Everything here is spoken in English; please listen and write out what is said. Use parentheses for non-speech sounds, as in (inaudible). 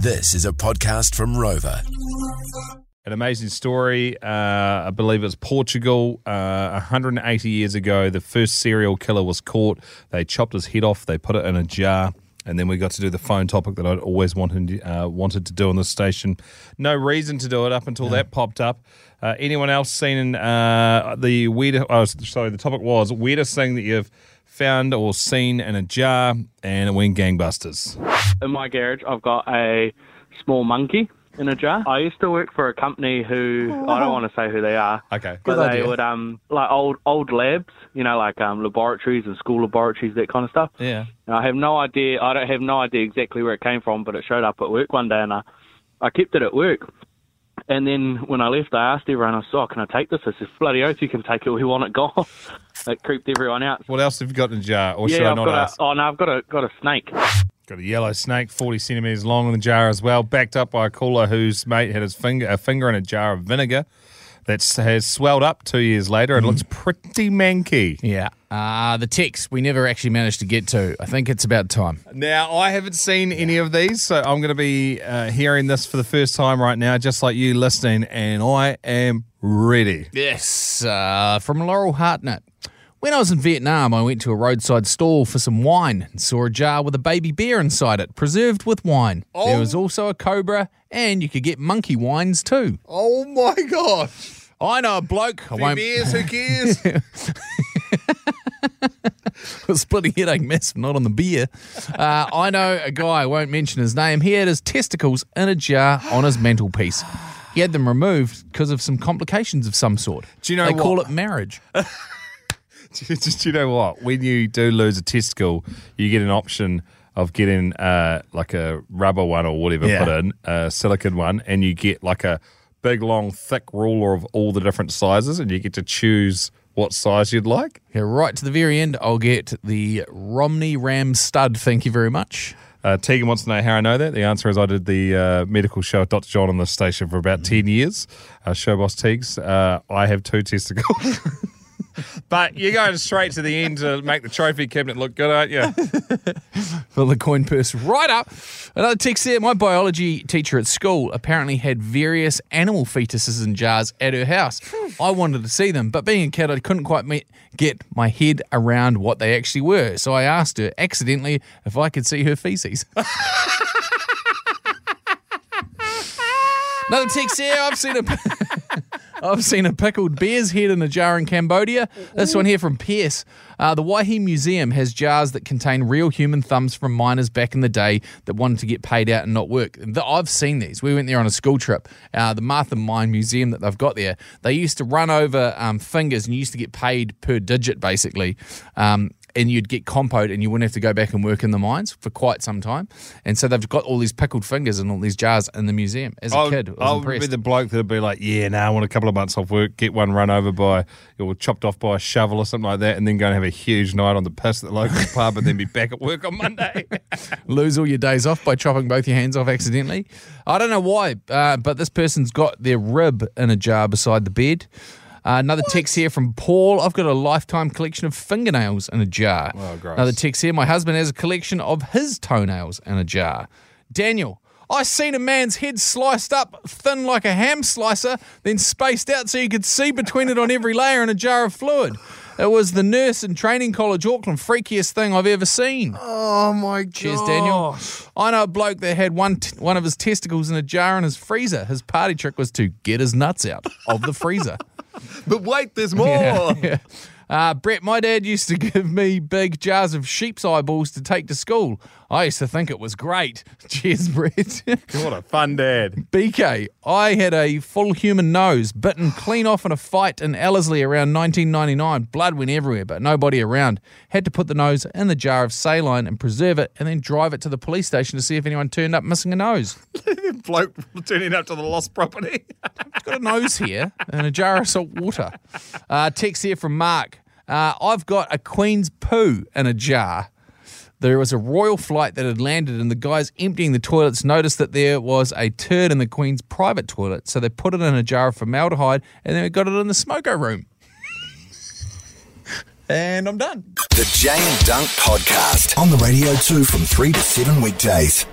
This is a podcast from Rover. An amazing story. Uh, I believe it's Portugal. Uh, 180 years ago, the first serial killer was caught. They chopped his head off. They put it in a jar. And then we got to do the phone topic that I'd always wanted uh, wanted to do on this station. No reason to do it up until that popped up. Uh, anyone else seen uh, the weirdest? Oh, sorry, the topic was weirdest thing that you've found or seen in a jar, and it went gangbusters. in my garage, I've got a small monkey in a jar. I used to work for a company who I don't want to say who they are, Okay. but Good they idea. would um like old old labs, you know, like um laboratories and school laboratories, that kind of stuff. Yeah. And I have no idea. I don't have no idea exactly where it came from, but it showed up at work one day, and I I kept it at work. And then when I left, I asked everyone, I said, oh, can I take this? I said, bloody oath, you can take it. We want it gone. (laughs) it creeped everyone out. What else have you got in the jar? Or should yeah, I I've not got ask? a, oh no, I've got a got a snake. Got a yellow snake, 40 centimetres long in the jar as well, backed up by a caller whose mate had his finger a finger in a jar of vinegar that has swelled up two years later and looks pretty manky. Yeah. Uh, the text we never actually managed to get to. I think it's about time. Now, I haven't seen any of these, so I'm going to be uh, hearing this for the first time right now, just like you listening, and I am ready. Yes. Uh, from Laurel Hartnett. When I was in Vietnam, I went to a roadside stall for some wine and saw a jar with a baby bear inside it, preserved with wine. There was also a cobra, and you could get monkey wines too. Oh my gosh. I know a bloke. I won't. Beers, who cares? (laughs) splitting headache mess, not on the beer. Uh, I know a guy, I won't mention his name. He had his testicles in a jar on his mantelpiece. He had them removed because of some complications of some sort. Do you know They call it marriage. (laughs) (laughs) Just you know what? When you do lose a testicle, you get an option of getting uh, like a rubber one or whatever Yeah. put in, a silicon one, and you get like a big, long, thick ruler of all the different sizes, and you get to choose what size you'd like. Okay, right to the very end, I'll get the Romney Ram stud. Thank you very much. Uh, Tegan wants to know how I know that. The answer is I did the uh, medical show with Dr. John on this station for about 10 years. Uh, show boss Teagues. Uh, I have two testicles. (laughs) but you're going straight to the end to make the trophy cabinet look good, aren't you? (laughs) Fill the coin purse right up. Another text there. My biology teacher at school apparently had various animal fetuses in jars at her house. Hmm. I wanted to see them, but being a kid, I couldn't quite me- get my head around what they actually were. So I asked her accidentally if I could see her feces. (laughs) Another text here. I've seen a, (laughs) I've seen a pickled bear's head in a jar in Cambodia. This one here from Pierce. Uh, the Waihi Museum has jars that contain real human thumbs from miners back in the day that wanted to get paid out and not work. The- I've seen these. We went there on a school trip. Uh, the Martha Mine Museum that they've got there. They used to run over um, fingers and you used to get paid per digit basically. Um, and you'd get compote and you wouldn't have to go back and work in the mines for quite some time. And so they've got all these pickled fingers and all these jars in the museum. As a I'll, kid, I was I'll impressed. be the bloke that'd be like, yeah, now I want a couple of months off work, get one run over by, or chopped off by a shovel or something like that, and then go and have a huge night on the piss at the local (laughs) pub and then be back at work on Monday. (laughs) lose all your days off by chopping both your hands off accidentally. I don't know why, uh, but this person's got their rib in a jar beside the bed. Uh, another text here from Paul. I've got a lifetime collection of fingernails in a jar. Oh, gross. Another text here. My husband has a collection of his toenails in a jar. Daniel. I seen a man's head sliced up thin like a ham slicer, then spaced out so you could see between it on every layer in a jar of fluid. It was the nurse in Training College Auckland freakiest thing I've ever seen. oh my god. Cheers, Daniel. I know a bloke that had one t- one of his testicles in a jar in his freezer. His party trick was to get his nuts out of the freezer. (laughs) But wait, there's (laughs) more. Yeah. Uh, Brett, my dad used to (laughs) give me big jars of sheep's eyeballs to take to school. I used to think it was great. (laughs) Cheers, Brett. What a fun dad. BK, I had a full human nose bitten clean off in a fight in Ellerslie around 1999. Blood went everywhere, but nobody around. Had to put the nose in the jar of saline and preserve it, and then drive it to the police station to see if anyone turned up missing a nose. bloke turning up to the lost property. Got a nose here and a jar of salt water. Uh, text here from Mark. Uh, I've got a Queen's poo in a jar. There was a royal flight that had landed, and the guys emptying the toilets noticed that there was a turd in the Queen's private toilet. So they put it in a jar of formaldehyde and then we got it in the smoker room. and I'm done. The Jay and Dunc Podcast on the radio too from 3 to 7 weekdays.